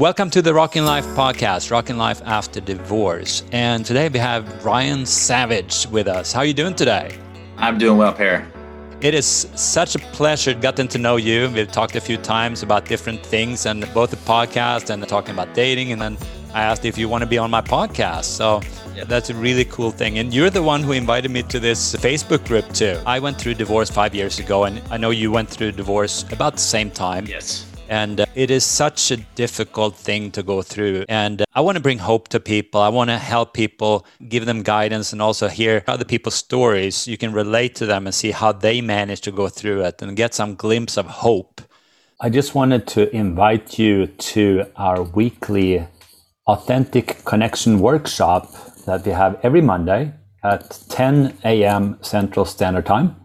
Welcome to the Rocking Life podcast, Rocking Life After Divorce. And today we have Ryan Savage with us. How are you doing today? I'm doing well, Per. It is such a pleasure getting to know you. We've talked a few times about different things and both the podcast and talking about dating. And then I asked if you want to be on my podcast. So that's a really cool thing. And you're the one who invited me to this Facebook group too. I went through divorce five years ago, and I know you went through divorce about the same time. Yes. And uh, it is such a difficult thing to go through. And uh, I want to bring hope to people. I want to help people, give them guidance, and also hear other people's stories. You can relate to them and see how they managed to go through it and get some glimpse of hope. I just wanted to invite you to our weekly Authentic Connection workshop that we have every Monday at 10 a.m. Central Standard Time,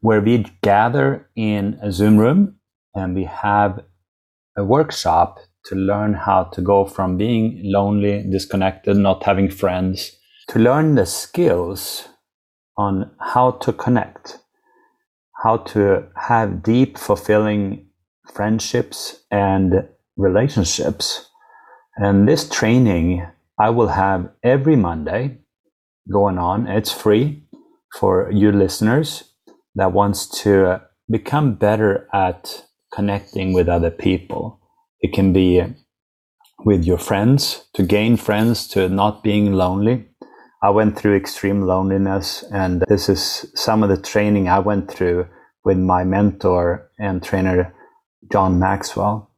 where we gather in a Zoom room and we have a workshop to learn how to go from being lonely, disconnected, not having friends, to learn the skills on how to connect, how to have deep, fulfilling friendships and relationships. And this training I will have every Monday going on. It's free for you listeners that wants to become better at connecting with other people. It can be with your friends, to gain friends, to not being lonely. I went through extreme loneliness, and this is some of the training I went through with my mentor and trainer, John Maxwell.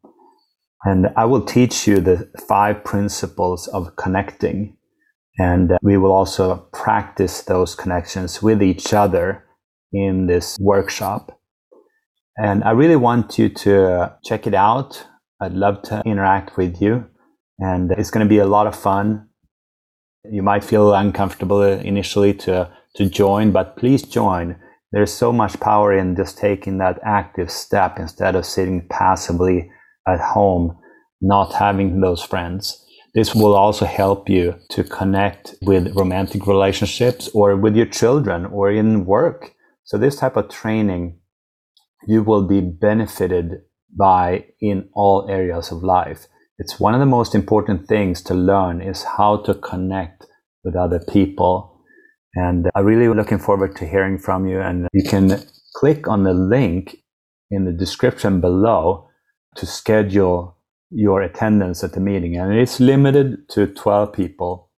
And I will teach you the five principles of connecting. And we will also practice those connections with each other in this workshop. And I really want you to check it out. I'd love to interact with you. And it's going to be a lot of fun. You might feel uncomfortable initially to, to join, but please join. There's so much power in just taking that active step instead of sitting passively at home, not having those friends. This will also help you to connect with romantic relationships or with your children or in work. So this type of training you will be benefited by in all areas of life. It's one of the most important things to learn is how to connect with other people. And I'm really looking forward to hearing from you. And you can click on the link in the description below to schedule your attendance at the meeting. And it's limited to 12 people.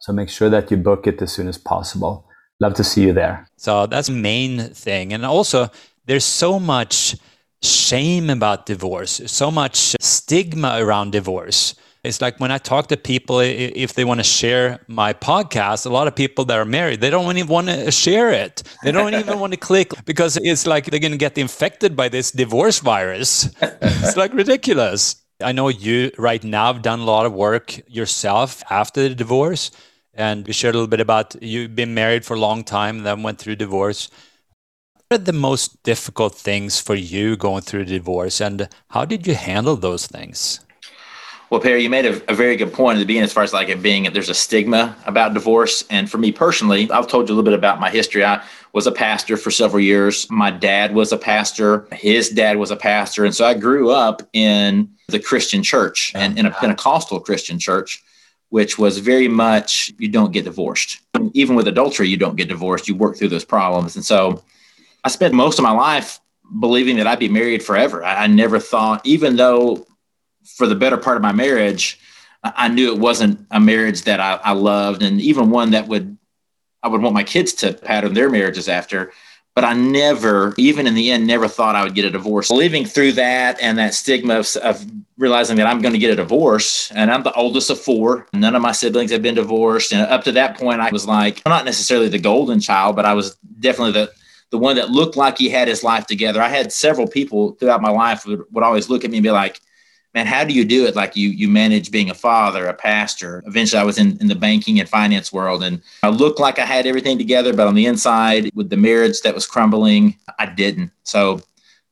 So make sure that you book it as soon as possible. Love to see you there. So that's the main thing. And also, there's so much shame about divorce, so much stigma around divorce. It's like when I talk to people, if they want to share my podcast, a lot of people that are married, they don't even want to share it. They don't even want to click because it's like they're going to get infected by this divorce virus. It's like ridiculous. I know you right now have done a lot of work yourself after the divorce. And we shared a little bit about you've been married for a long time, then went through divorce are the most difficult things for you going through divorce and how did you handle those things? Well, Perry, you made a, a, very good point at the beginning as far as like it being there's a stigma about divorce. And for me personally, I've told you a little bit about my history. I was a pastor for several years. My dad was a pastor. His dad was a pastor. And so I grew up in the Christian church and in a Pentecostal Christian church, which was very much you don't get divorced. Even with adultery, you don't get divorced. You work through those problems. And so I spent most of my life believing that I'd be married forever. I, I never thought, even though for the better part of my marriage, I, I knew it wasn't a marriage that I, I loved, and even one that would I would want my kids to pattern their marriages after. But I never, even in the end, never thought I would get a divorce. Living through that and that stigma of, of realizing that I'm going to get a divorce, and I'm the oldest of four. None of my siblings have been divorced. And up to that point, I was like, not necessarily the golden child, but I was definitely the the one that looked like he had his life together. I had several people throughout my life would, would always look at me and be like, man, how do you do it? Like you, you manage being a father, a pastor. Eventually I was in, in the banking and finance world and I looked like I had everything together, but on the inside with the marriage that was crumbling, I didn't. So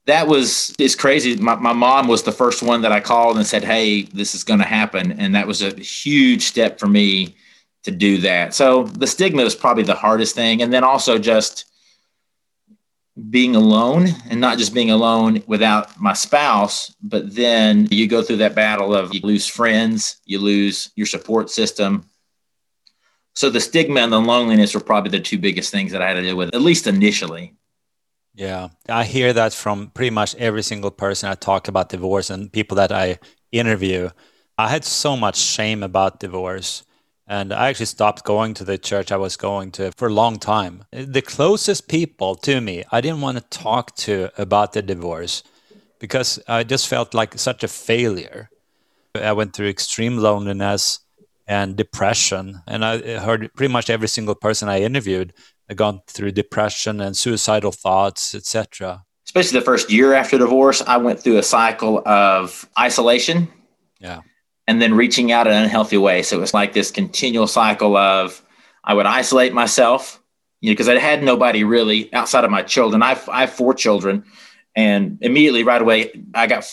that was, it's crazy. My, my mom was the first one that I called and said, Hey, this is going to happen. And that was a huge step for me to do that. So the stigma is probably the hardest thing. And then also just, being alone and not just being alone without my spouse, but then you go through that battle of you lose friends, you lose your support system. So the stigma and the loneliness were probably the two biggest things that I had to deal with, at least initially. Yeah, I hear that from pretty much every single person I talk about divorce and people that I interview. I had so much shame about divorce. And I actually stopped going to the church I was going to for a long time. The closest people to me, I didn't want to talk to about the divorce because I just felt like such a failure. I went through extreme loneliness and depression. And I heard pretty much every single person I interviewed had gone through depression and suicidal thoughts, etc. Especially the first year after divorce, I went through a cycle of isolation. Yeah and then reaching out in an unhealthy way. So it was like this continual cycle of I would isolate myself, you know, because I had nobody really outside of my children. I've, I have four children, and immediately right away, I got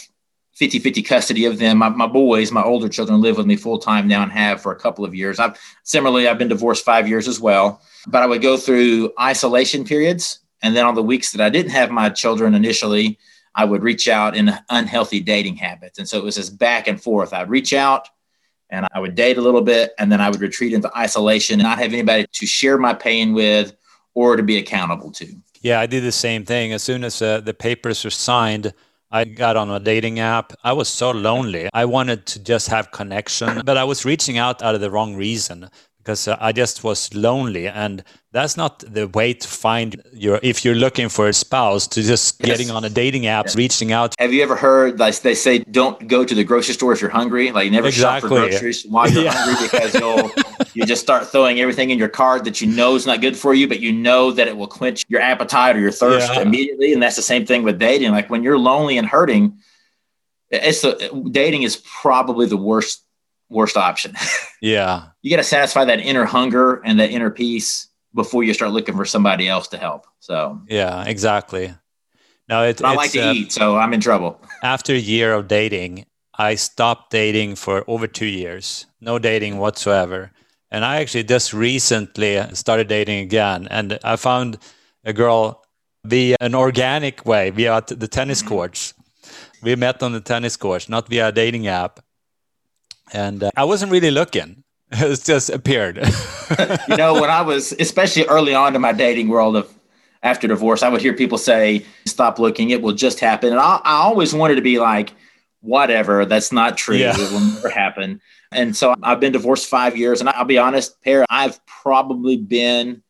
50 50 custody of them. My, my boys, my older children, live with me full time now and have for a couple of years. I've similarly, I've been divorced five years as well, but I would go through isolation periods. And then on the weeks that I didn't have my children initially, I would reach out in unhealthy dating habits. And so it was this back and forth. I'd reach out and I would date a little bit, and then I would retreat into isolation and not have anybody to share my pain with or to be accountable to. Yeah, I did the same thing. As soon as uh, the papers were signed, I got on a dating app. I was so lonely. I wanted to just have connection, but I was reaching out out of the wrong reason because uh, I just was lonely. And that's not the way to find your, if you're looking for a spouse, to just yes. getting on a dating app, yes. reaching out. Have you ever heard, like they say, don't go to the grocery store if you're hungry? Like never exactly. shop for groceries while you're yeah. hungry because you'll, you just start throwing everything in your cart that you know is not good for you, but you know that it will quench your appetite or your thirst yeah. immediately. And that's the same thing with dating. Like when you're lonely and hurting, it's the, dating is probably the worst worst option. Yeah. you got to satisfy that inner hunger and that inner peace before you start looking for somebody else to help. So, yeah, exactly. Now, it, I like to uh, eat, so I'm in trouble. After a year of dating, I stopped dating for over two years, no dating whatsoever. And I actually just recently started dating again. And I found a girl via an organic way, via the tennis mm-hmm. courts. We met on the tennis courts, not via a dating app and uh, I wasn't really looking. It just appeared. you know, when I was, especially early on in my dating world of after divorce, I would hear people say, "Stop looking; it will just happen." And I, I always wanted to be like, "Whatever, that's not true. Yeah. It will never happen." And so I've been divorced five years, and I'll be honest, Per, I've probably been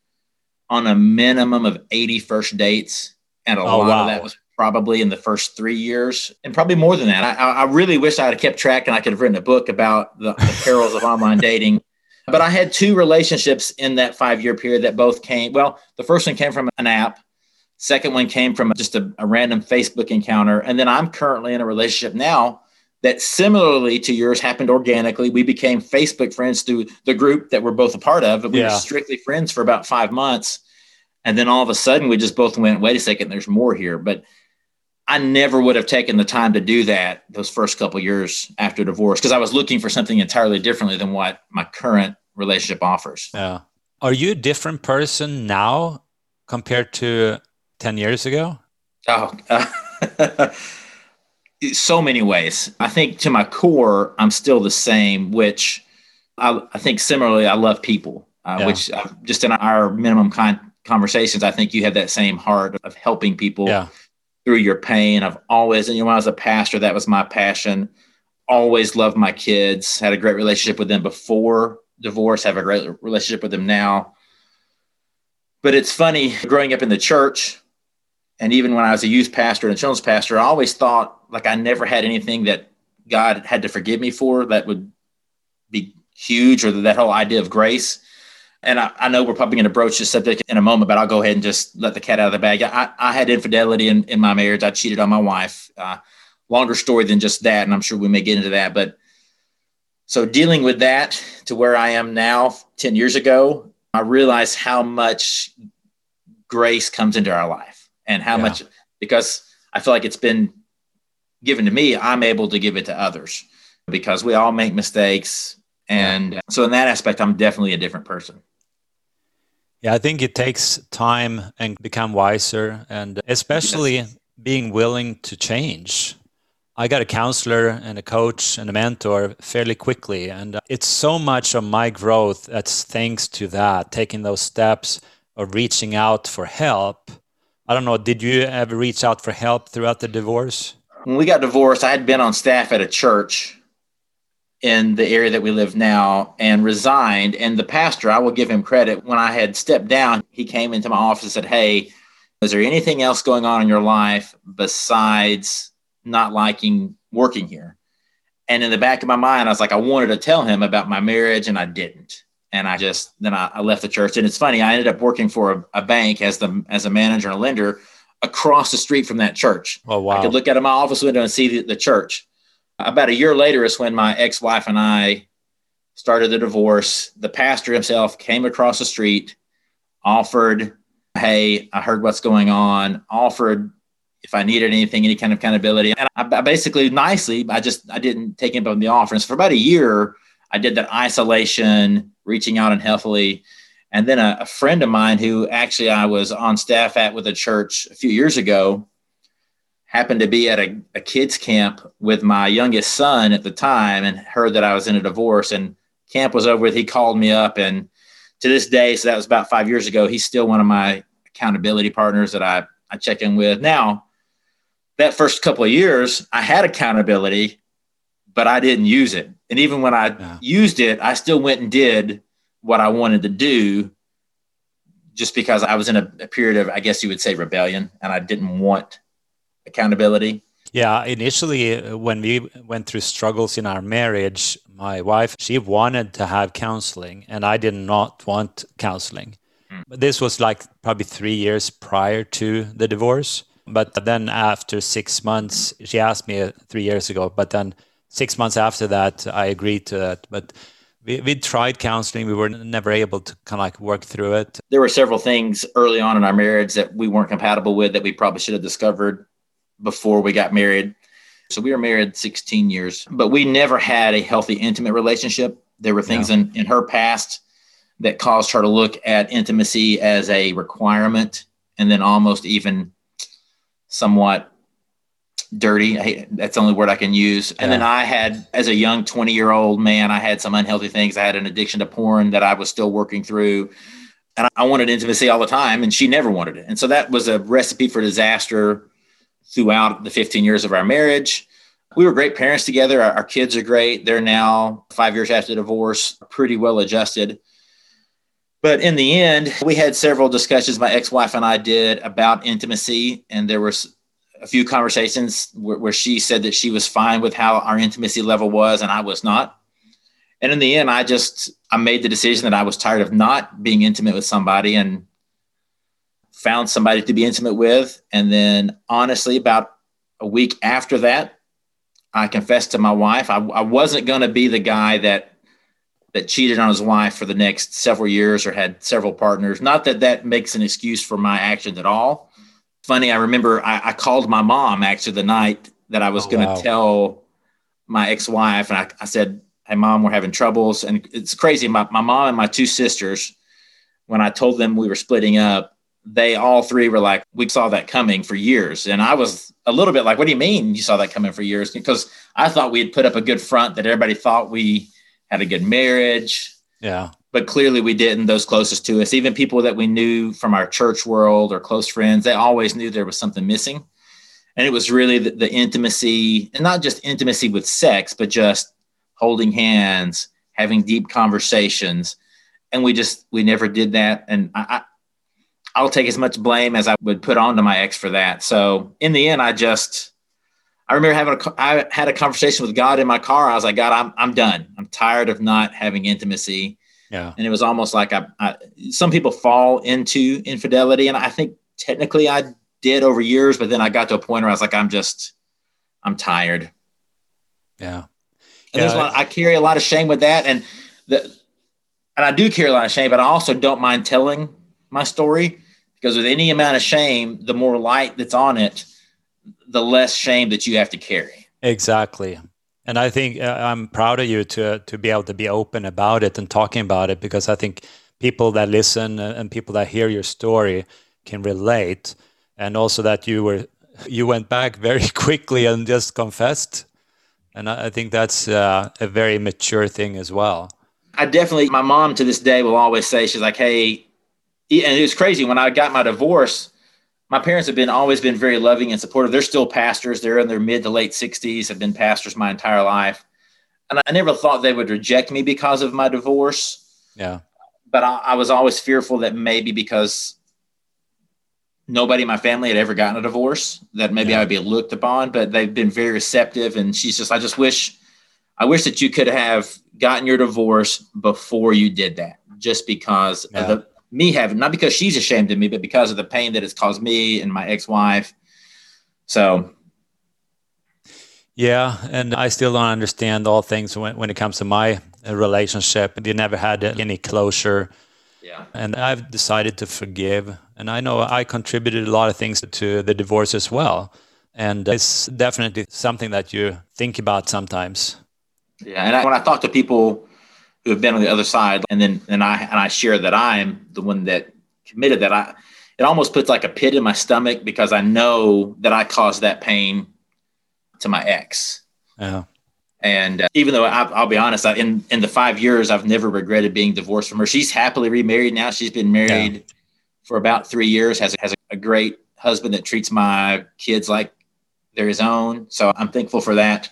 on a minimum of 80 first dates, and a oh, lot wow. of that was probably in the first three years, and probably more than that. I, I really wish I had kept track and I could have written a book about the, the perils of online dating. But I had two relationships in that five year period that both came. Well, the first one came from an app. Second one came from just a, a random Facebook encounter. And then I'm currently in a relationship now that similarly to yours happened organically. We became Facebook friends through the group that we're both a part of, we yeah. were strictly friends for about five months. And then all of a sudden we just both went, wait a second, there's more here. But I never would have taken the time to do that those first couple years after divorce because I was looking for something entirely differently than what my current relationship offers. Yeah. Are you a different person now compared to 10 years ago? Oh, uh, so many ways. I think to my core, I'm still the same, which I, I think similarly, I love people, uh, yeah. which uh, just in our minimum con- conversations, I think you have that same heart of helping people. Yeah through your pain. I've always, and you know, when I was a pastor, that was my passion. Always loved my kids, had a great relationship with them before divorce, have a great relationship with them now. But it's funny growing up in the church, and even when I was a youth pastor and a children's pastor, I always thought like I never had anything that God had to forgive me for that would be huge or that whole idea of grace and I, I know we're probably going to broach this subject in a moment, but I'll go ahead and just let the cat out of the bag. I, I had infidelity in, in my marriage. I cheated on my wife. Uh, longer story than just that, and I'm sure we may get into that. But so dealing with that to where I am now, 10 years ago, I realized how much grace comes into our life and how yeah. much, because I feel like it's been given to me, I'm able to give it to others because we all make mistakes. And so in that aspect, I'm definitely a different person. Yeah, I think it takes time and become wiser, and especially being willing to change. I got a counselor and a coach and a mentor fairly quickly. And uh, it's so much of my growth that's thanks to that, taking those steps of reaching out for help. I don't know, did you ever reach out for help throughout the divorce? When we got divorced, I had been on staff at a church in the area that we live now and resigned. And the pastor, I will give him credit, when I had stepped down, he came into my office and said, Hey, is there anything else going on in your life besides not liking working here. And in the back of my mind, I was like, I wanted to tell him about my marriage and I didn't. And I just, then I, I left the church. And it's funny, I ended up working for a, a, bank as the, as a manager and a lender across the street from that church. Oh, wow. I could look out of my office window and see the, the church. About a year later is when my ex-wife and I started the divorce. The pastor himself came across the street, offered, Hey, I heard what's going on, offered if I needed anything, any kind of accountability. And I, I basically nicely, I just I didn't take him up on the offer. And so for about a year, I did that isolation, reaching out unhealthily. And then a, a, friend of mine who actually I was on staff at with a church a few years ago happened to be at a, a kids camp with my youngest son at the time and heard that I was in a divorce and camp was over with. He called me up and to this day, so that was about five years ago, he's still one of my accountability partners that I, I check in with. Now, that first couple of years, I had accountability, but I didn't use it. And even when I yeah. used it, I still went and did what I wanted to do just because I was in a, a period of, I guess you would say, rebellion and I didn't want accountability. Yeah, initially, uh, when we went through struggles in our marriage, my wife, she wanted to have counseling, and I did not want counseling. Mm. But this was like probably three years prior to the divorce. But then after six months, she asked me uh, three years ago, but then six months after that, I agreed to it. But we, we tried counseling. We were never able to kind of like work through it. There were several things early on in our marriage that we weren't compatible with that we probably should have discovered before we got married. So we were married 16 years, but we never had a healthy, intimate relationship. There were things yeah. in, in her past that caused her to look at intimacy as a requirement and then almost even somewhat dirty. I, that's the only word I can use. And then I had, as a young 20 year old man, I had some unhealthy things. I had an addiction to porn that I was still working through. And I wanted intimacy all the time, and she never wanted it. And so that was a recipe for disaster throughout the 15 years of our marriage. We were great parents together. Our, our kids are great. They're now five years after divorce, pretty well adjusted. But in the end, we had several discussions my ex wife and I did about intimacy. And there was a few conversations where, where, she said that she was fine with how our intimacy level was and I was not. And in the end, I just I made the decision that I was tired of not being intimate with somebody and found somebody to be intimate with. And then honestly, about a week after that, I confessed to my wife I, I wasn't going to be the guy that that cheated on his wife for the next several years or had several partners. Not that that makes an excuse for my actions at all. Funny, I remember I, I called my mom actually the night that I was oh, going to wow. tell my ex-wife, and I, I, said, "Hey, mom, we're having troubles." And it's crazy. My my mom and my two sisters, when I told them we were splitting up, they all three were like, "We saw that coming for years." And I was a little bit like, "What do you mean you saw that coming for years?" Because I thought we had put up a good front that everybody thought we had a good marriage. Yeah. But clearly we didn't, those closest to us, even people that we knew from our church world or close friends, they always knew there was something missing. And it was really the, the intimacy, and not just intimacy with sex, but just holding hands, having deep conversations. And we just, we never did that. And I, I I'll take as much blame as I would put onto my ex for that. So in the end, I just, I remember having a, I had a conversation with God in my car. I was like, God, I'm, I'm done. I'm tired of not having intimacy. Yeah. And it was almost like I, I, some people fall into infidelity. And I think technically I did over years, but then I got to a point where I was like, I'm just, I'm tired. Yeah. And yeah. Lot, I carry a lot of shame with that. And the, and I do carry a lot of shame, but I also don't mind telling my story because with any amount of shame, the more light that's on it, the less shame that you have to carry. Exactly. And I think uh, I'm proud of you to to be able to be open about it and talking about it because I think people that listen and people that hear your story can relate, and also that you were you went back very quickly and just confessed, and I think that's uh, a very mature thing as well. I definitely, my mom to this day will always say, she's like, hey, and it was crazy when I got my divorce. My parents have been always been very loving and supportive. They're still pastors. They're in their mid to late 60s, have been pastors my entire life. And I never thought they would reject me because of my divorce. Yeah. But I, I was always fearful that maybe because nobody in my family had ever gotten a divorce, that maybe yeah. I would be looked upon. But they've been very receptive. And she's just, I just wish, I wish that you could have gotten your divorce before you did that, just because yeah. of the me having not because she's ashamed of me, but because of the pain that it's caused me and my ex-wife. So yeah, and I still don't understand all things when, when it comes to my uh, relationship. They never had any closure. Yeah. And I've decided to forgive. And I know I contributed a lot of things to the divorce as well. And it's definitely something that you think about sometimes. Yeah. And I, when I talk to people who have been on the other side and then and I and I share that I'm the one that committed that I it almost puts like a pit in my stomach because I know that I caused that pain to my ex. Yeah. And uh, even though I, will be honest, I, in in the five years, I've never regretted being divorced from her. She's happily remarried now. She's been married yeah. for about three years. has has a, great husband that treats my kids like they're his own. So I'm thankful for that.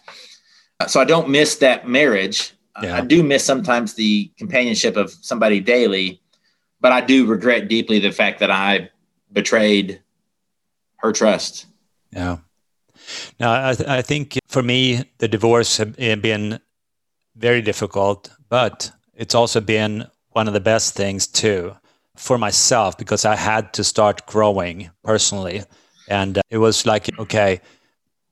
So I don't miss that marriage. Yeah. I do miss sometimes the companionship of somebody daily, but I do regret deeply the fact that I betrayed her trust. Yeah. Now, I, th- I think for me, the divorce has been very difficult, but it's also been one of the best things too for myself because I had to start growing personally. And uh, it was like, okay,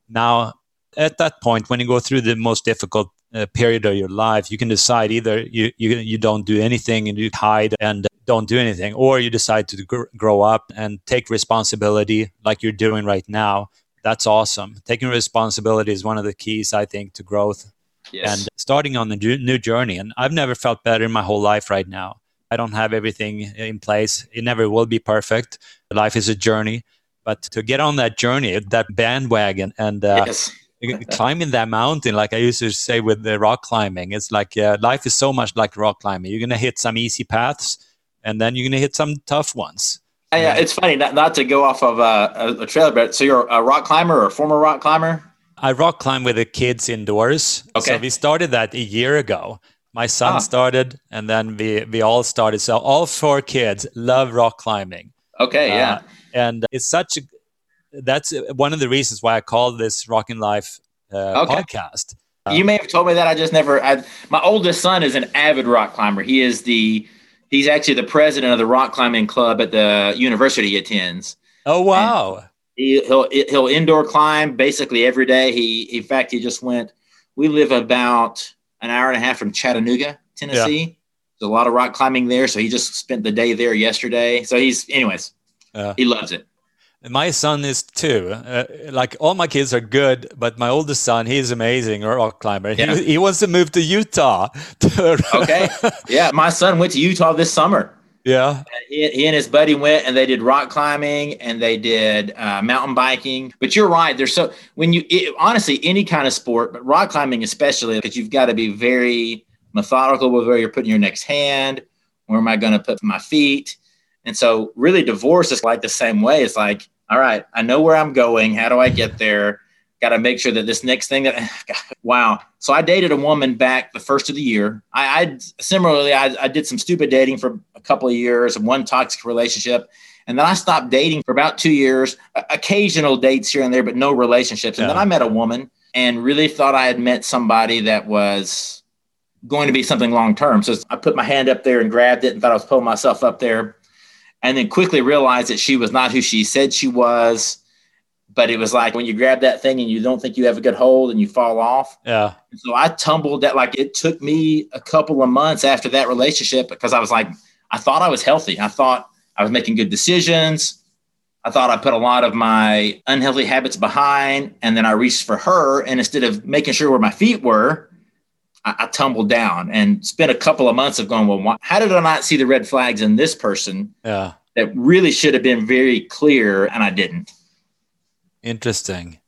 now at that point, when you go through the most difficult uh, period of your life, you can decide either you, you, you don't do anything and you hide and don't do anything, or you decide to gr- grow up and take responsibility like you're doing right now. That's awesome. Taking responsibility is one of the keys, I think, to growth yes. and starting on the new journey. And I've never felt better in my whole life right now. I don't have everything in place. It never will be perfect. Life is a journey. But to get on that journey, that bandwagon, and uh, yes climbing that mountain, like I used to say with the rock climbing, it's like uh, life is so much like rock climbing. You're gonna hit some easy paths, and then you're gonna hit some tough ones. Yeah, it's funny not, not to go off of uh, a, a trailer, but so you're a rock climber or a former rock climber? I rock climb with the kids indoors. Okay. So we started that a year ago. My son ah. started, and then we we all started. So all four kids love rock climbing. Okay, yeah. Uh, and it's such a that's one of the reasons why I call this Rocking Life uh, okay. podcast. You may have told me that. I just never. I, my oldest son is an avid rock climber. He is the. He's actually the president of the rock climbing club at the university he attends. Oh wow! he, will he'll indoor climb basically every day. He in fact he just went. We live about an hour and a half from Chattanooga, Tennessee. Yeah. There's a lot of rock climbing there, so he just spent the day there yesterday. So he's, anyways, uh, he loves it my son is two. Uh, like all my kids are good, but my oldest son, he's amazing, a rock climber. Yeah. He, he wants to move to Utah. okay. Yeah, my son went to Utah this summer. Yeah. He, he, and his buddy went and they did rock climbing and they did uh, mountain biking. But you're right. There's so when you it, honestly any kind of sport, but rock climbing especially, because you've got to be very methodical with where you're putting your next hand. Where am I going to put my feet? And so, really, divorce is like the same way. It's like all right, I know where I'm going. How do I get there? Got to make sure that this next thing that, wow. So I dated a woman back the first of the year. I, I similarly, I, I did some stupid dating for a couple of years and one toxic relationship. And then I stopped dating for about two years, occasional dates here and there, but no relationships. And yeah. then I met a woman and really thought I had met somebody that was going to be something long term. So I put my hand up there and grabbed it and thought I was pulling myself up there and then quickly realized that she was not who she said she was. But it was like when you grab that thing and you don't think you have a good hold and you fall off. Yeah. So I tumbled that like it took me a couple of months after that relationship because I was like, I thought I was healthy. I thought I was making good decisions. I thought I put a lot of my unhealthy habits behind. And then I reached for her. And instead of making sure where my feet were, I, I, tumbled down and spent a couple of months of going, well, how did I not see the red flags in this person? Yeah. That really should have been very clear, and I didn't. Interesting.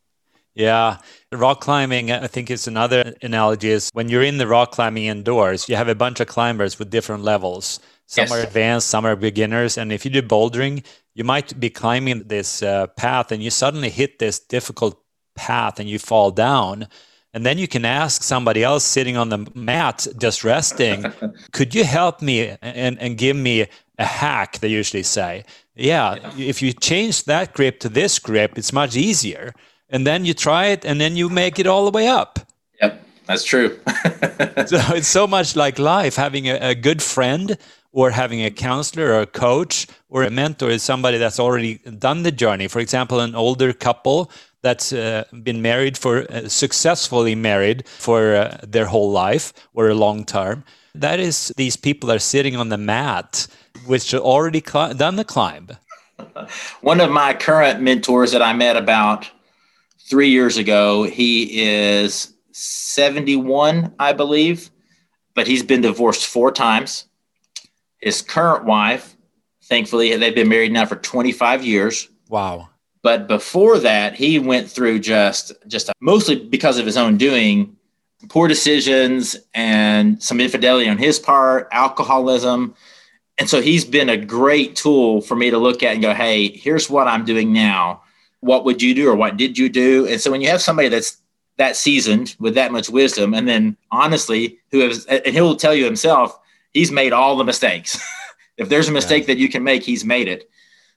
Yeah. Rock climbing, I think is another analogy is when you're in the rock climbing indoors, you have a bunch of climbers with different levels. Some yes. are advanced, some are beginners. And if you do bouldering, you might be climbing this uh, path and you suddenly hit this difficult path and you fall down. And then you can ask somebody else sitting on the mat, just resting, could you help me and, and give me a hack? They usually say, yeah, yeah, if you change that grip to this grip, it's much easier. And then you try it and then you make it all the way up. Yep, that's true. so it's so much like life having a, a good friend or having a counselor or a coach or a mentor is somebody that's already done the journey. For example, an older couple that's uh, been married for uh, successfully married for uh, their whole life or a long term. That is, these people are sitting on the mat, which already cl- done the climb. One of my current mentors that I met about three years ago, he is 71, I believe, but he's been divorced four times his current wife, thankfully, they've been married now for 25 years. Wow. But before that, he went through just just mostly because of his own doing, poor decisions and some infidelity on his part, alcoholism. And so he's been a great tool for me to look at and go, hey, here's what I'm doing now. What would you do or what did you do? And so when you have somebody that's that seasoned with that much wisdom, and then honestly, who has, and he'll tell you himself, he's made all the mistakes. if there's a mistake yeah. that you can make, he's made it.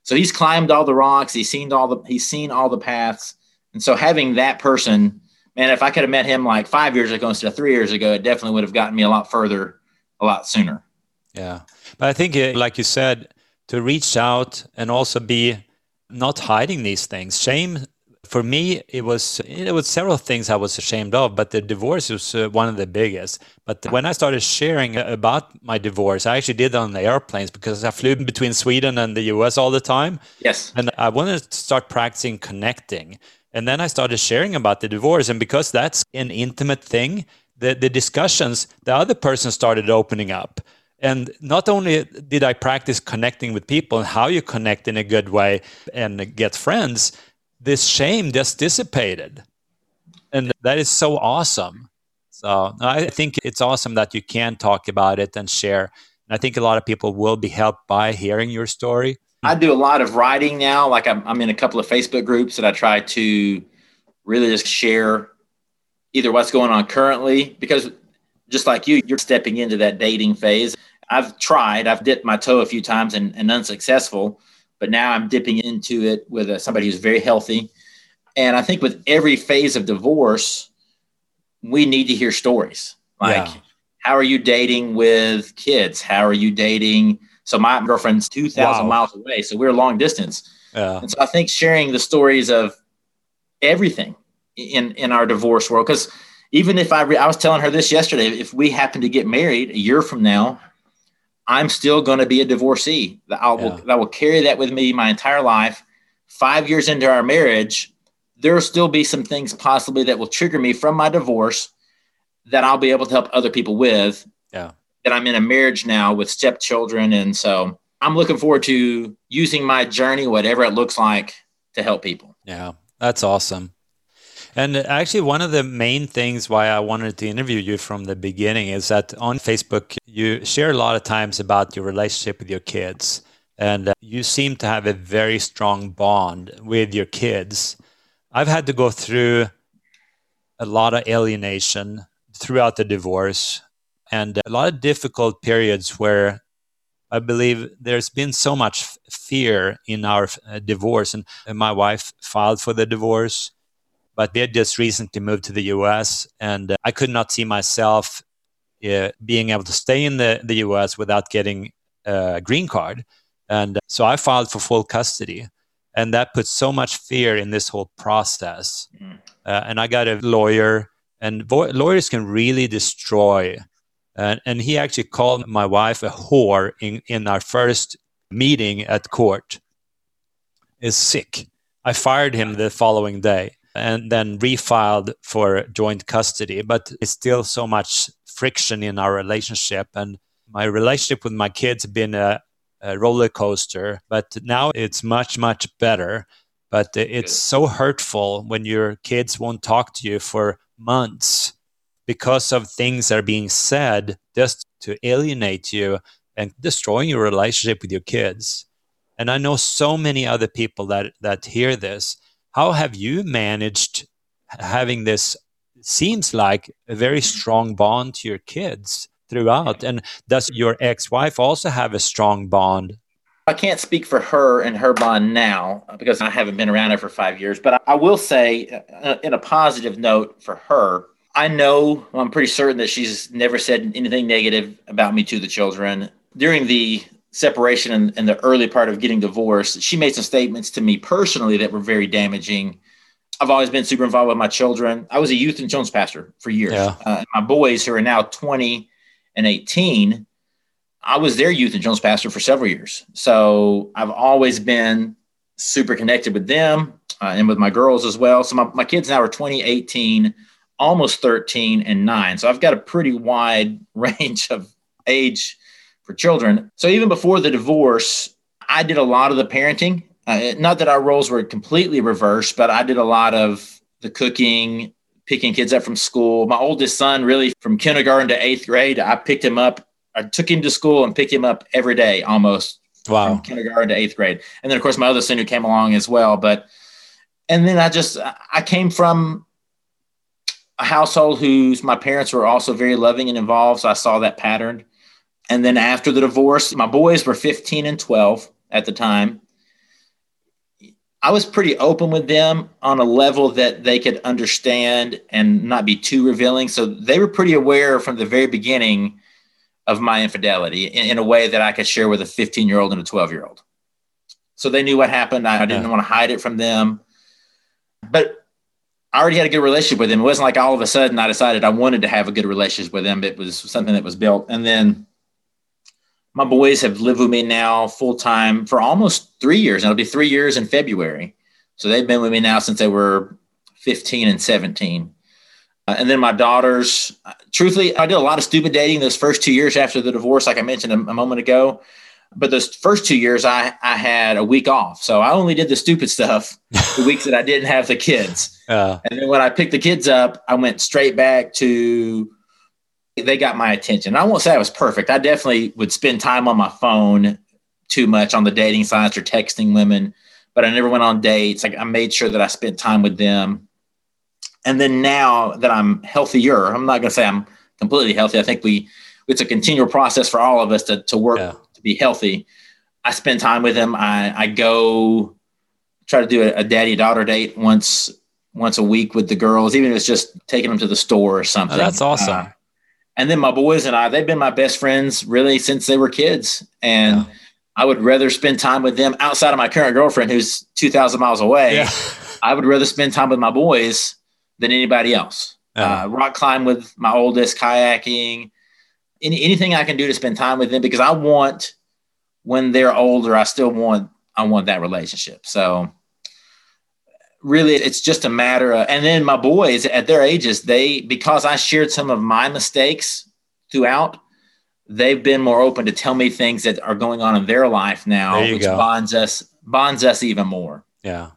So he's climbed all the rocks. He's seen all the he's seen all the paths. And so having that person, man, if I could have met him like five years ago instead of three years ago, it definitely would have gotten me a lot further, a lot sooner. Yeah, but I think, uh, like you said, to reach out and also be not hiding these things. Shame for me, it was it was several things I was ashamed of, but the divorce was uh, one of the biggest. But when I started sharing about my divorce, I actually did it on the airplanes because I flew between Sweden and the US all the time. Yes, and I wanted to start practicing connecting. And then I started sharing about the divorce, and because that's an intimate thing, the the discussions, the other person started opening up. And not only did I practice connecting with people and how you connect in a good way and get friends, this shame just dissipated. And that is so awesome. So I think it's awesome that you can talk about it and share. And I think a lot of people will be helped by hearing your story. I do a lot of writing now. Like I'm, I'm in a couple of Facebook groups that I try to really just share either what's going on currently, because just like you, you're stepping into that dating phase. I've tried, I've dipped my toe a few times and, and unsuccessful but now I'm dipping into it with a, somebody who's very healthy. And I think with every phase of divorce, we need to hear stories like, yeah. how are you dating with kids? How are you dating? So my girlfriend's 2,000 wow. miles away. So we're long distance. Yeah. And so I think sharing the stories of everything in, in our divorce world, because even if I, re- I was telling her this yesterday, if we happen to get married a year from now, I'm still going to be a divorcee. I will, yeah. I will carry that with me my entire life. Five years into our marriage, there will still be some things possibly that will trigger me from my divorce that I'll be able to help other people with. Yeah. That I'm in a marriage now with stepchildren. And so I'm looking forward to using my journey, whatever it looks like, to help people. Yeah. That's awesome. And actually, one of the main things why I wanted to interview you from the beginning is that on Facebook, you share a lot of times about your relationship with your kids. And uh, you seem to have a very strong bond with your kids. I've had to go through a lot of alienation throughout the divorce and a lot of difficult periods where I believe there's been so much fear in our uh, divorce. And, and my wife filed for the divorce but had just recently moved to the US, and uh, I could not see myself uh, being able to stay in the, the US without getting a green card. And uh, so I filed for full custody. And that put so much fear in this whole process. Mm. Uh, and I got a lawyer, and vo- lawyers can really destroy. And, and he actually called my wife a whore in, in our first meeting at court. Is sick. I fired him the following day and then refiled for joint custody. But it's still so much friction in our relationship. And my relationship with my kids has been a, a roller coaster, but now it's much, much better. But it's so hurtful when your kids won't talk to you for months because of things that are being said just to alienate you and destroying your relationship with your kids. And I know so many other people that that hear this. How have you managed having this seems like a very strong bond to your kids throughout? And does your ex-wife also have a strong bond? I can't speak for her and her bond now because I haven't been around her for five years, but I will say, uh, in a positive note for her, I know I'm pretty certain that she's never said anything negative about me to the children. During the separation and, and, the early part of getting divorced, she made some statements to me personally that were very damaging. I've always been super involved with my children. I was a youth and children's pastor for years. Yeah. Uh, my boys, who are now 20 and 18, I was their youth and children's pastor for several years. So I've always been super connected with them uh, and with my girls as well. So my, my kids now are 20, 18, almost 13, and nine. So I've got a pretty wide range of age for children. So even before the divorce, I did a lot of the parenting. Uh, not that our roles were completely reversed, but I did a lot of the cooking, picking kids up from school. My oldest son, really from kindergarten to eighth grade, I picked him up. I took him to school and picked him up every day almost wow. from kindergarten to eighth grade. And then, of course, my other son who came along as well. But, and then I just, I came from a household whose my parents were also very loving and involved. So I saw that pattern. And then after the divorce, my boys were 15 and 12 at the time. I was pretty open with them on a level that they could understand and not be too revealing. So they were pretty aware from the very beginning of my infidelity in, in a way that I could share with a 15 year old and a 12 year old. So they knew what happened. I, I didn't yeah. want to hide it from them. But I already had a good relationship with them. It wasn't like all of a sudden I decided I wanted to have a good relationship with them. It was something that was built. And then my boys have lived with me now full time for almost three years. It'll be three years in February. So they've been with me now since they were 15 and 17. Uh, and then my daughters, uh, truthfully, I did a lot of stupid dating those first two years after the divorce, like I mentioned a, a moment ago. But those first two years, I, I had a week off. So I only did the stupid stuff the weeks that I didn't have the kids. Uh, and then when I picked the kids up, I went straight back to they got my attention. I won't say I was perfect. I definitely would spend time on my phone too much on the dating sites or texting women, but I never went on dates. Like I made sure that I spent time with them. And then now that I'm healthier, I'm not going to say I'm completely healthy. I think we it's a continual process for all of us to to work yeah. to be healthy. I spend time with them. I I go try to do a, a daddy daughter date once once a week with the girls, even if it's just taking them to the store or something. Oh, that's awesome. Uh, and then my boys and I, they've been my best friends really since they were kids. And yeah. I would rather spend time with them outside of my current girlfriend who's 2,000 miles away. Yeah. I would rather spend time with my boys than anybody else. Uh, rock climb with my oldest, kayaking, any, anything I can do to spend time with them because I want when they're older, I still want I want that relationship. So really it's just a matter of and then my boys at their ages they because i shared some of my mistakes throughout they've been more open to tell me things that are going on in their life now which go. bonds us bonds us even more. Yeah.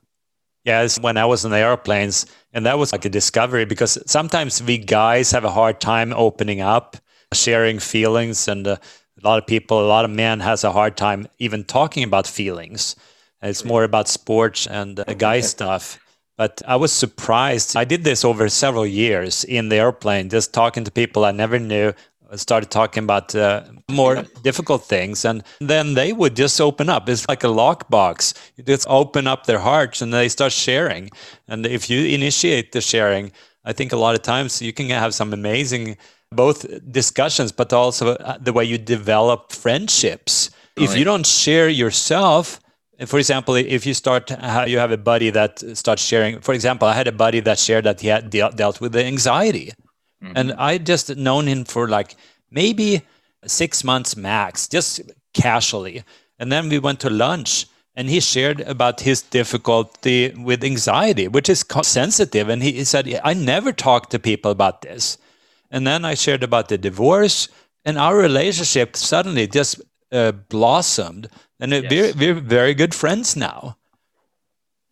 Yeah when i was in the airplanes and that was like a discovery because sometimes we guys have a hard time opening up sharing feelings and uh, a lot of people a lot of men has a hard time even talking about feelings it's more about sports and uh, guy stuff. But I was surprised. I did this over several years in the airplane, just talking to people I never knew. I started talking about uh, more difficult things, and then they would just open up. It's like a lockbox. You just open up their hearts, and they start sharing. And if you initiate the sharing, I think a lot of times you can have some amazing both discussions, but also uh, the way you develop friendships. If you don't share yourself, for example, if you start, you have a buddy that starts sharing. For example, I had a buddy that shared that he had dealt with the anxiety, mm-hmm. and I just known him for like maybe six months max, just casually. And then we went to lunch, and he shared about his difficulty with anxiety, which is sensitive. And he, he said, I never talk to people about this. And then I shared about the divorce, and our relationship suddenly just uh, blossomed. And yes. we're, we're very good friends now.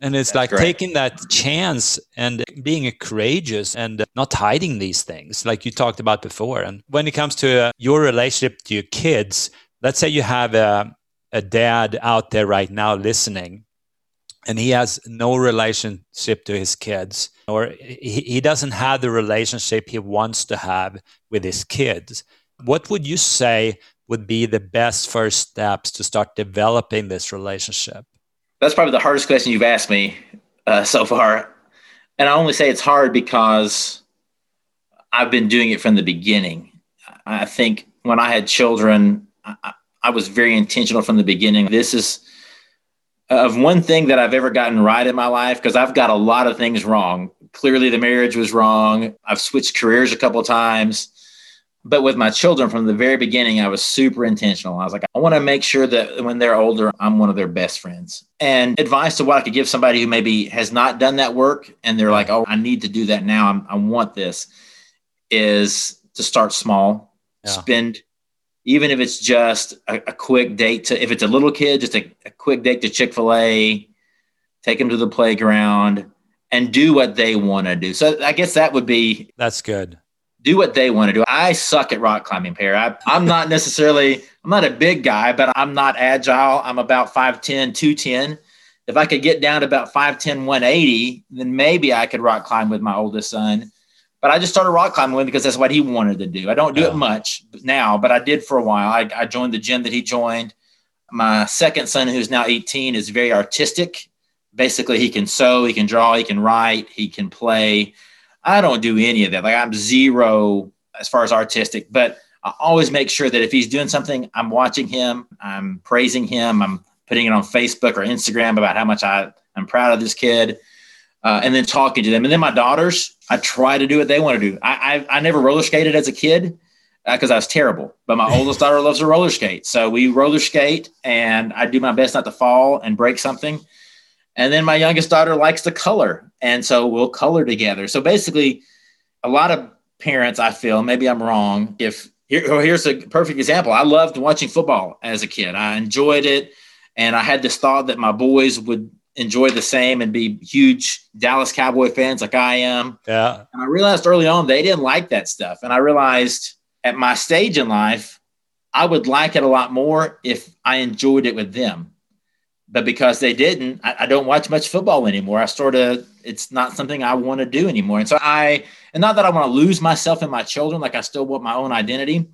And it's That's like great. taking that chance and being courageous and not hiding these things, like you talked about before. And when it comes to uh, your relationship to your kids, let's say you have a, a dad out there right now listening and he has no relationship to his kids or he, he doesn't have the relationship he wants to have with his kids what would you say would be the best first steps to start developing this relationship that's probably the hardest question you've asked me uh, so far and i only say it's hard because i've been doing it from the beginning i think when i had children I, I was very intentional from the beginning. This is of one thing that I've ever gotten right in my life because I've got a lot of things wrong. Clearly, the marriage was wrong. I've switched careers a couple times. But with my children from the very beginning, I was super intentional. I was like, I want to make sure that when they're older, I'm one of their best friends. And advice to what I could give somebody who maybe has not done that work and they're like, oh, I need to do that now. I'm, i want this is to start small, yeah. spend even if it's just a, a, quick date to if it's a little kid just a, a quick date to chick-fil-a take them to the playground and do what they want to do so i guess that would be that's good do what they want to do i suck at rock climbing Per I, i'm not necessarily i'm not a big guy but i'm not agile i'm about 510 210 if i could get down to about 510 180 then maybe i could rock climb with my oldest son but I just started rock climbing with him because that's what he wanted to do. I don't do it much now, but I did for a while. I, I joined the gym that he joined. My second son, who's now 18, is very artistic. Basically, he can sew, he can draw, he can write, he can play. I don't do any of that. Like I'm zero as far as artistic, but I always make sure that if he's doing something, I'm watching him, I'm praising him, I'm putting it on Facebook or Instagram about how much I, I'm proud of this kid uh, and then talking to them. And then my daughters, I try to do what they want to do. I I, I never roller skated as a kid because uh, I was terrible, but my oldest daughter loves to roller skate. So we roller skate, and I do my best not to fall and break something. And then my youngest daughter likes to color, and so we'll color together. So basically, a lot of parents, I feel, maybe I'm wrong. If here, here's a perfect example. I loved watching football as a kid. I enjoyed it, and I had this thought that my boys would enjoy the same and be huge Dallas Cowboy fans like I am. Yeah. And I realized early on they didn't like that stuff. And I realized at my stage in life, I would like it a lot more if I enjoyed it with them. But because they didn't, I, I don't watch much football anymore. I sort of, it's not something I want to do anymore. And so I, and not that I want to lose myself and my children, like I still want my own identity,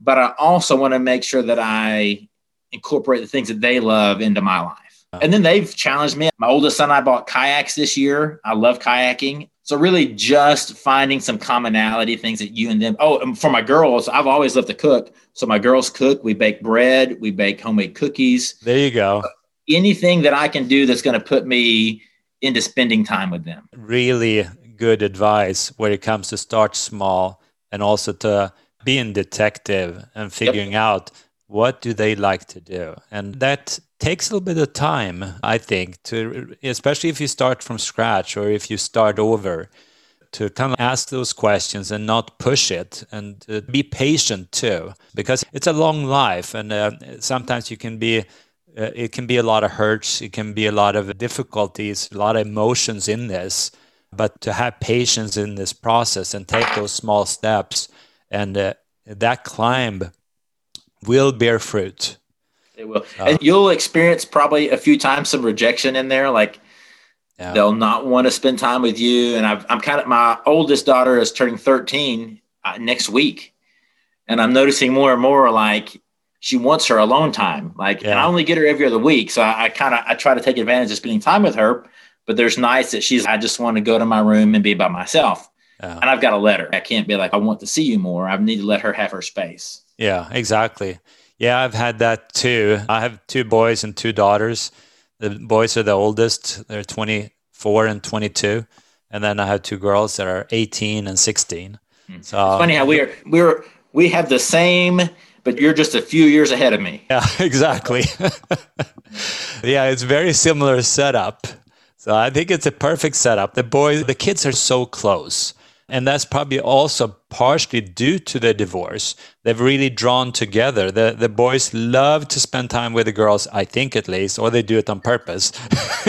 but I also want to make sure that I incorporate the things that they love into my life. Uh-huh. And then they've challenged me. My oldest son, I bought kayaks this year. I love kayaking. So really just finding some commonality things that you and them. Oh, and for my girls, I've always loved to cook. So my girls cook. We bake bread. We bake homemade cookies. There you go. Uh, Anything that I can do that's going to put me into spending time with them. Really good advice when it comes to start small and also to being detective and figuring yep. out what do they like to do and that takes a little bit of time i think to especially if you start from scratch or if you start over to kind of ask those questions and not push it and uh, be patient too because it's a long life and uh, sometimes you can be uh, it can be a lot of hurts it can be a lot of difficulties a lot of emotions in this but to have patience in this process and take those small steps and uh, that climb will bear fruit they will. Uh, and you'll experience probably a few times some rejection in there. Like yeah. they'll not want to spend time with you. And i am kind of, my oldest daughter is turning 13 uh, next week. And I'm noticing more and more like she wants her alone time. Like, yeah. and I only get her every other week. So I, I kind of, I try to take advantage of spending time with her. But there's nights that she's, I just want to go to my room and be by myself. And I've got to let her. I can't be like, I want to see you more. I need to let her have her space. Yeah, exactly. Yeah, I've had that too. I have two boys and two daughters. The boys are the oldest, they're 24 and 22. And then I have two girls that are 18 and 16. Hmm. So it's funny how we are we're we have the same but you're just a few years ahead of me. Yeah, exactly. yeah, it's very similar setup. So I think it's a perfect setup. The boys, the kids are so close. And that's probably also partially due to the divorce. They've really drawn together. The the boys love to spend time with the girls, I think at least, or they do it on purpose.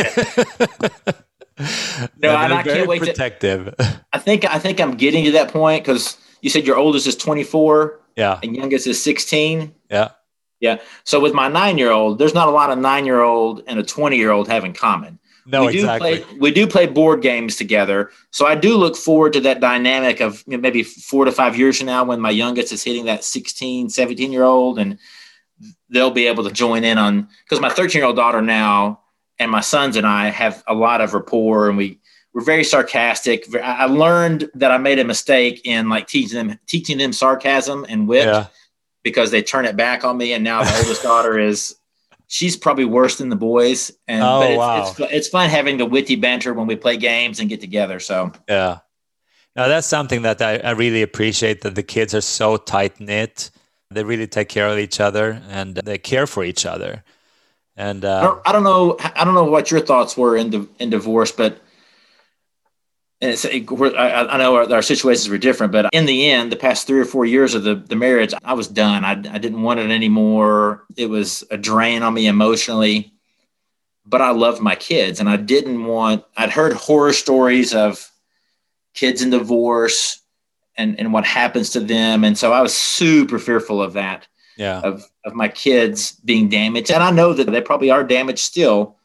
no, and I can't wait protective. To, I think I think I'm getting to that point because you said your oldest is 24. Yeah. And youngest is 16. Yeah. Yeah. So with my nine year old, there's not a lot of nine year old and a 20 year old have in common. No, we exactly. Play, we do play board games together. So I do look forward to that dynamic of maybe four to five years from now when my youngest is hitting that 16, 17 year old and they'll be able to join in on because my 13 year old daughter now and my sons and I have a lot of rapport and we we're very sarcastic. I learned that I made a mistake in like teaching them teaching them sarcasm and wit yeah. because they turn it back on me. And now the oldest daughter is she's probably worse than the boys. And oh, but it's, wow. it's, it's fun having the witty banter when we play games and get together. So yeah, now that's something that I, I really appreciate that the kids are so tight knit. They really take care of each other and they care for each other. And uh, I, don't, I don't know, I don't know what your thoughts were in the in divorce, but and it's, it, I, I, know our, our, situations were different, but in the end, the past three or four years of the, the marriage, I was done. I, I didn't want it anymore. It was a drain on me emotionally, but I loved my kids and I didn't want, I'd heard horror stories of kids in divorce and, and what happens to them. And so I was super fearful of that, yeah. of, of my kids being damaged. And I know that they probably are damaged still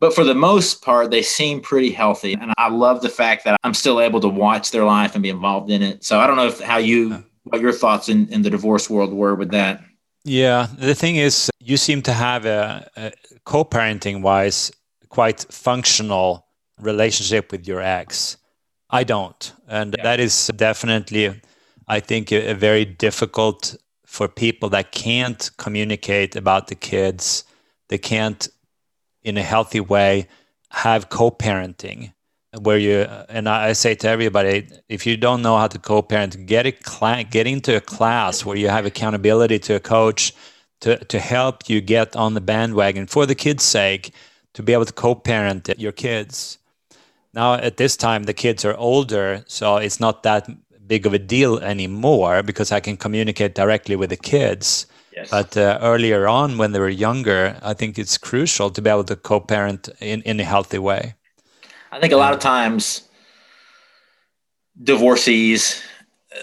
but for the most part, they seem pretty healthy. And I love the fact that I'm still able to watch their life and be involved in it. So I don't know if, how you, what your thoughts in, in the divorce world were with that. Yeah. The thing is, you seem to have a, a co parenting wise, quite functional relationship with your ex. I don't. And yeah. that is definitely, I think, a, a very difficult for people that can't communicate about the kids. They can't in a healthy way have co-parenting where you and I say to everybody, if you don't know how to co-parent, get a cl- get into a class where you have accountability to a coach to to help you get on the bandwagon for the kids' sake to be able to co-parent your kids. Now at this time the kids are older, so it's not that big of a deal anymore because I can communicate directly with the kids. Yes. But uh, earlier on, when they were younger, I think it's crucial to be able to co-parent in, in a healthy way. I think a lot of times divorcees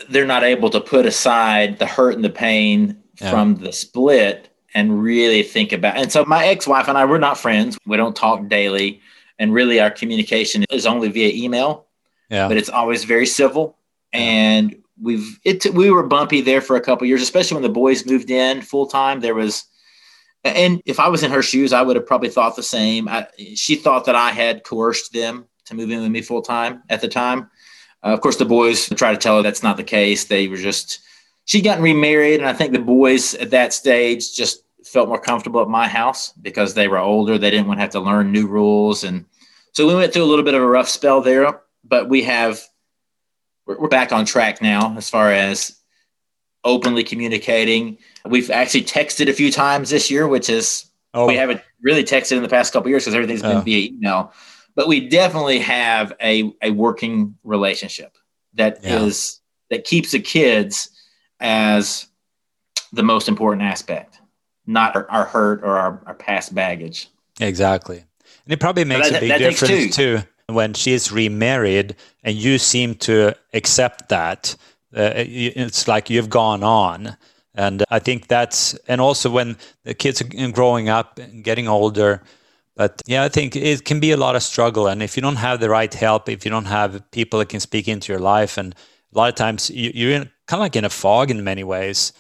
they're not able to put aside the hurt and the pain yeah. from the split and really think about and so my ex-wife and I we're not friends we don't talk daily and really our communication is only via email yeah. but it's always very civil and we've it we were bumpy there for a couple years, especially when the boys moved in full time. There was, and if I was in her shoes, I would have probably thought the same. I, she thought that I had coerced them to move in with me full time at the time. Uh, of course, the boys try to tell her that's not the case. They were just she'd gotten remarried, and I think the boys at that stage just felt more comfortable at my house because they were older. They didn't want to have to learn new rules, and so we went through a little bit of a rough spell there. But we have we're, we're back on track now as far as openly communicating. We've actually texted a few times this year, which is oh. we haven't really texted in the past couple years because everything's been oh. via email. But we definitely have a, a working relationship that yeah. is that keeps the kids as the most important aspect, not our, our hurt or our, our, past baggage. Exactly. And it probably makes that, a big difference too when she's remarried and you seem to accept that uh, it's like you've gone on. And i think that's and also when the kids are growing up and getting older but yeah i think it can be a lot of struggle. And if you don't have the right help if you don't have people that can speak into your life and a lot of times you, are in, kind of like in a fog in many ways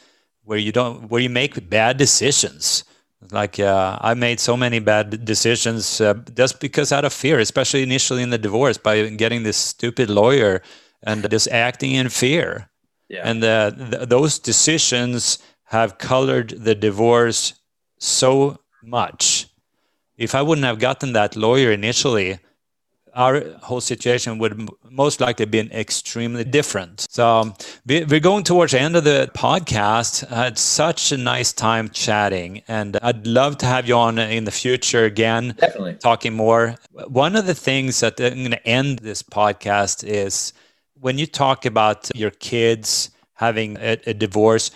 where you don't where you make bad decisions like uh, I made so many bad decisions uh, just because out of fear, especially initially in the divorce, by getting this stupid lawyer and just acting in fear. Yeah. And uh, th- those decisions have colored the divorce so much. If I wouldn't have gotten that lawyer initially, our whole situation would most likely been extremely different. So um, we're going towards the end of the podcast. I had such a nice time chatting, and I'd love to have you on in the future again. Definitely talking more. One of the things that I'm going to end this podcast is when you talk about your kids having a, a divorce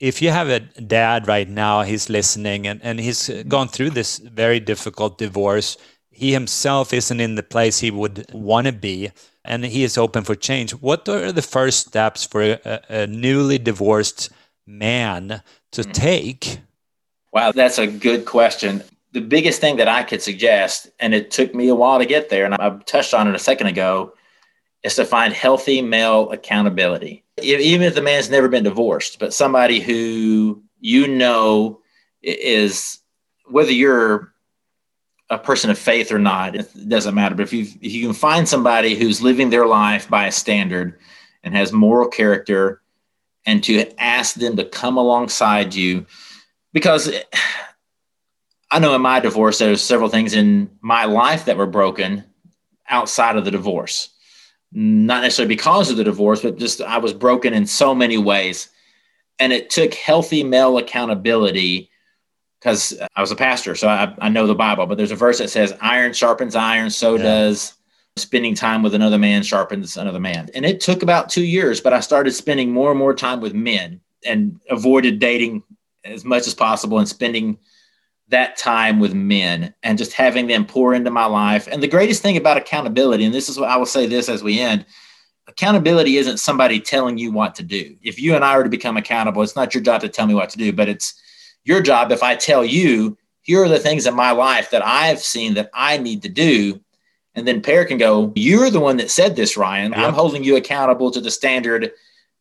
if you have a dad right now, he's listening and, and he's gone through this very difficult divorce. He himself isn't in the place he would want to be, and he is open for change. What are the first steps for a, a newly divorced man to mm. take? Wow, that's a good question. The biggest thing that I could suggest, and it took me a while to get there, and I touched on it a second ago, is to find healthy male accountability even if the man's never been divorced, but somebody who you know is whether you're a person of faith or not, it doesn't matter. But if you if you can find somebody who's living their life by a standard and has moral character, and to ask them to come alongside you, because I know in my divorce there's several things in my life that were broken outside of the divorce not necessarily because of the divorce, but just I was broken in so many ways. And it took healthy male accountability because I was a pastor, so I, I, know the Bible, but there's a verse that says, Iron sharpens iron, so yeah. does spending time with another man sharpens another man. And it took about two years, but I started spending more and more time with men and avoided dating as much as possible and spending that time with men and just having them pour into my life. And the greatest thing about accountability, and this is what I will say this as we end accountability isn't somebody telling you what to do. If you and I are to become accountable, it's not your job to tell me what to do, but it's your job if I tell you, here are the things in my life that I've seen that I need to do. And then Per can go, You're the one that said this, Ryan. Yep. I'm holding you accountable to the standard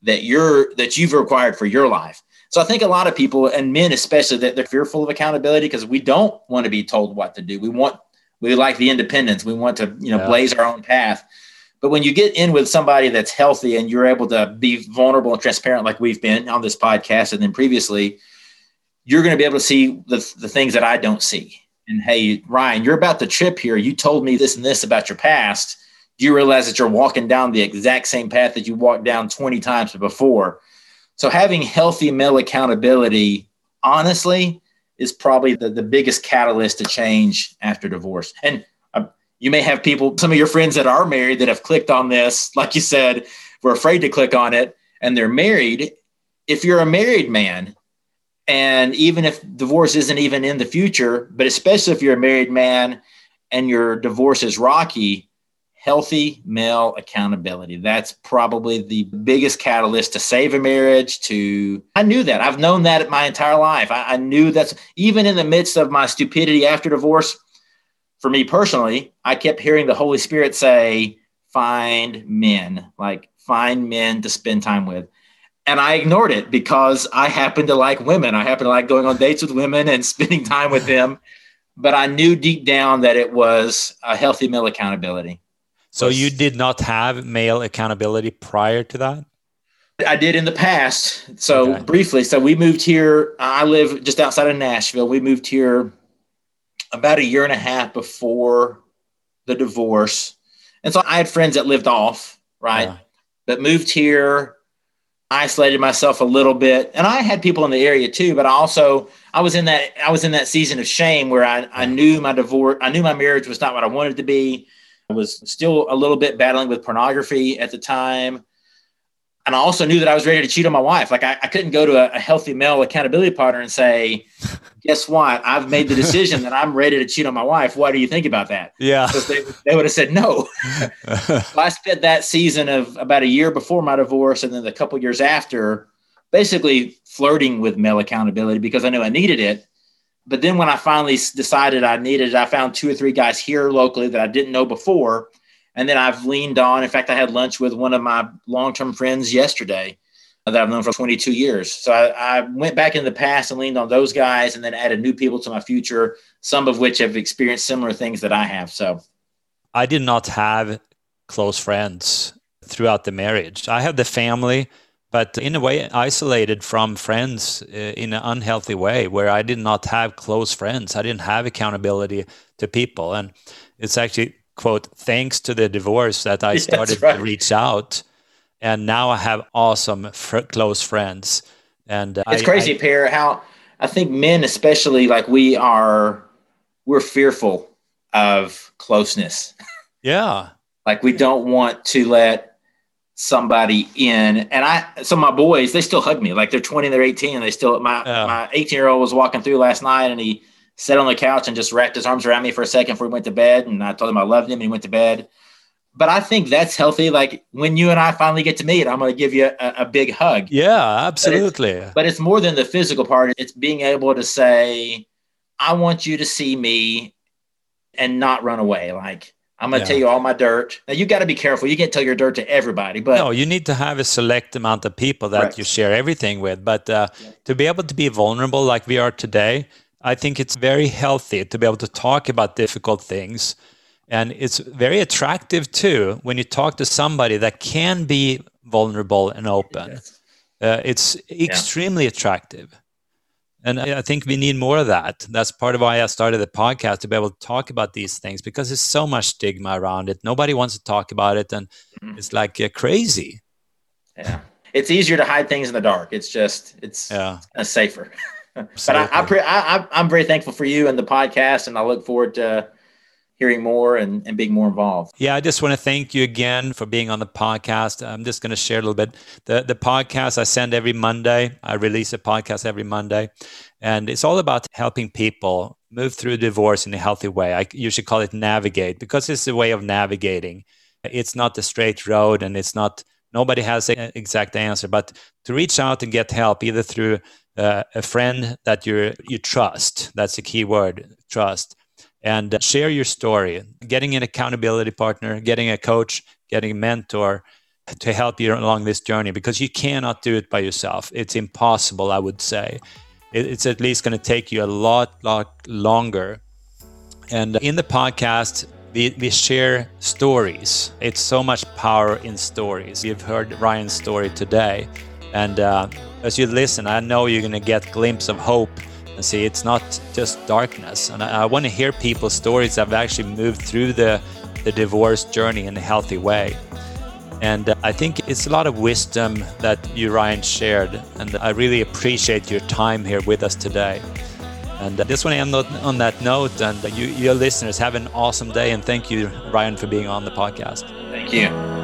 that you're that you've required for your life. So I think a lot of people and men especially that they're fearful of accountability because we don't want to be told what to do. We want we like the independence. We want to, you know, yeah. blaze our own path. But when you get in with somebody that's healthy and you're able to be vulnerable and transparent like we've been on this podcast and then previously, you're going to be able to see the, the things that I don't see. And hey, Ryan, you're about to trip here. You told me this and this about your past. Do you realize that you're walking down the exact same path that you walked down 20 times before? So having healthy male accountability, honestly, is probably the, the biggest catalyst to change after divorce. And uh, you may have people, some of your friends that are married that have clicked on this, like you said, were afraid to click on it and they're married. If you're a married man, and even if divorce isn't even in the future, but especially if you're a married man and your divorce is rocky, healthy male accountability. That's probably the biggest catalyst to save a marriage. To I knew that. I've known that my entire life. I, I knew that's even in the midst of my stupidity after divorce. For me personally, I kept hearing the Holy Spirit say, "Find men, like find men to spend time with." And I ignored it because I happen to like women. I happen to like going on dates with women and spending time with them. But I knew deep down that it was a healthy male accountability. So you did not have male accountability prior to that? I did in the past. So okay. briefly, so we moved here. I live just outside of Nashville. We moved here about a year and a half before the divorce. And so I had friends that lived off, right? Yeah. But moved here, isolated myself a little bit. And I had people in the area too, but I also I was in that I was in that season of shame where I, I knew my divorce, I knew my marriage was not what I wanted to be. I was still a little bit battling with pornography at the time. And I also knew that I was ready to cheat on my wife. Like I, I couldn't go to a, a, healthy male accountability partner and say, guess what? I've made the decision that I'm ready to cheat on my wife. What do you think about that? Yeah. They, they would have said no. so I spent that season of about a year before my divorce and then a couple years after basically flirting with male accountability because I knew I needed it but then when I finally decided I needed it, I found two or three guys here locally that I didn't know before. And then I've leaned on. In fact, I had lunch with one of my long term friends yesterday that I've known for 22 years. So I, I, went back in the past and leaned on those guys and then added new people to my future, some of which have experienced similar things that I have. So I did not have close friends throughout the marriage. I had the family but in a way isolated from friends uh, in an unhealthy way where I did not have close friends. I didn't have accountability to people. And it's actually quote thanks to the divorce that I started right. to reach out, and now I have awesome fr- close friends. And uh, it's I, crazy, I, Per, how I think men, especially, like we are, we're fearful of closeness. Yeah, like we don't want to let somebody in. And I, so my boys, they still hug me. Like they're 20, they're 18, and they still. My yeah. my 18 year old was walking through last night, and he sat on the couch and just wrapped his arms around me for a second before he went to bed. And I told him I loved him, and he went to bed. But I think that's healthy. Like when you and I finally get to meet, I'm going to give you a, a, big hug. Yeah, absolutely. But it's, but it's more than the physical part. It's being able to say, I want you to see me and not run away. Like, I'm going to yeah. tell you all my dirt. Now you got to be careful. You can't tell your dirt to everybody, but no, you need to have a select amount of people that correct. you share everything with. But uh, yeah. to be able to be vulnerable like we are today, I think it's very healthy to be able to talk about difficult things. And it's very attractive too when you talk to somebody that can be vulnerable and open. Yes. Uh, it's extremely yeah. attractive. And I think we need more of that. That's part of why I started the podcast to be able to talk about these things because there's so much stigma around it. Nobody wants to talk about it, and mm-hmm. it's like uh, crazy. Yeah, it's easier to hide things in the dark. It's just it's yeah. safer. but I, I, pre- I, I'm very thankful for you and the podcast, and I look forward to hearing more and, and being more involved. Yeah, I just want to thank you again for being on the podcast. I'm just going to share a little bit. The the podcast I send every Monday. I release a podcast every Monday, and it's all about helping people move through divorce in a healthy way. I usually call it navigate because it's a way of navigating. It's not a straight road, and it's not nobody has an exact answer. But to reach out and get help either through uh, a friend that you you trust. That's a key word, trust. And uh, share your story. Getting an accountability partner, getting a coach, getting a mentor to help you along this journey because you cannot do it by yourself. It's impossible, I would say. It's at least going to take you a lot, lot longer. And in the podcast, we, we share stories. It's so much power in stories. You've heard Ryan's story today. And uh, as you listen, I know you're going to get glimpse of hope and see it's not just darkness. And I, I want to hear people's stories that have actually moved through the, the divorce journey in a healthy way. And uh, I think it's a lot of wisdom that you, Ryan, shared. And I really appreciate your time here with us today. And I just want to end on that note. And you, your listeners, have an awesome day. And thank you, Ryan, for being on the podcast. Thank you.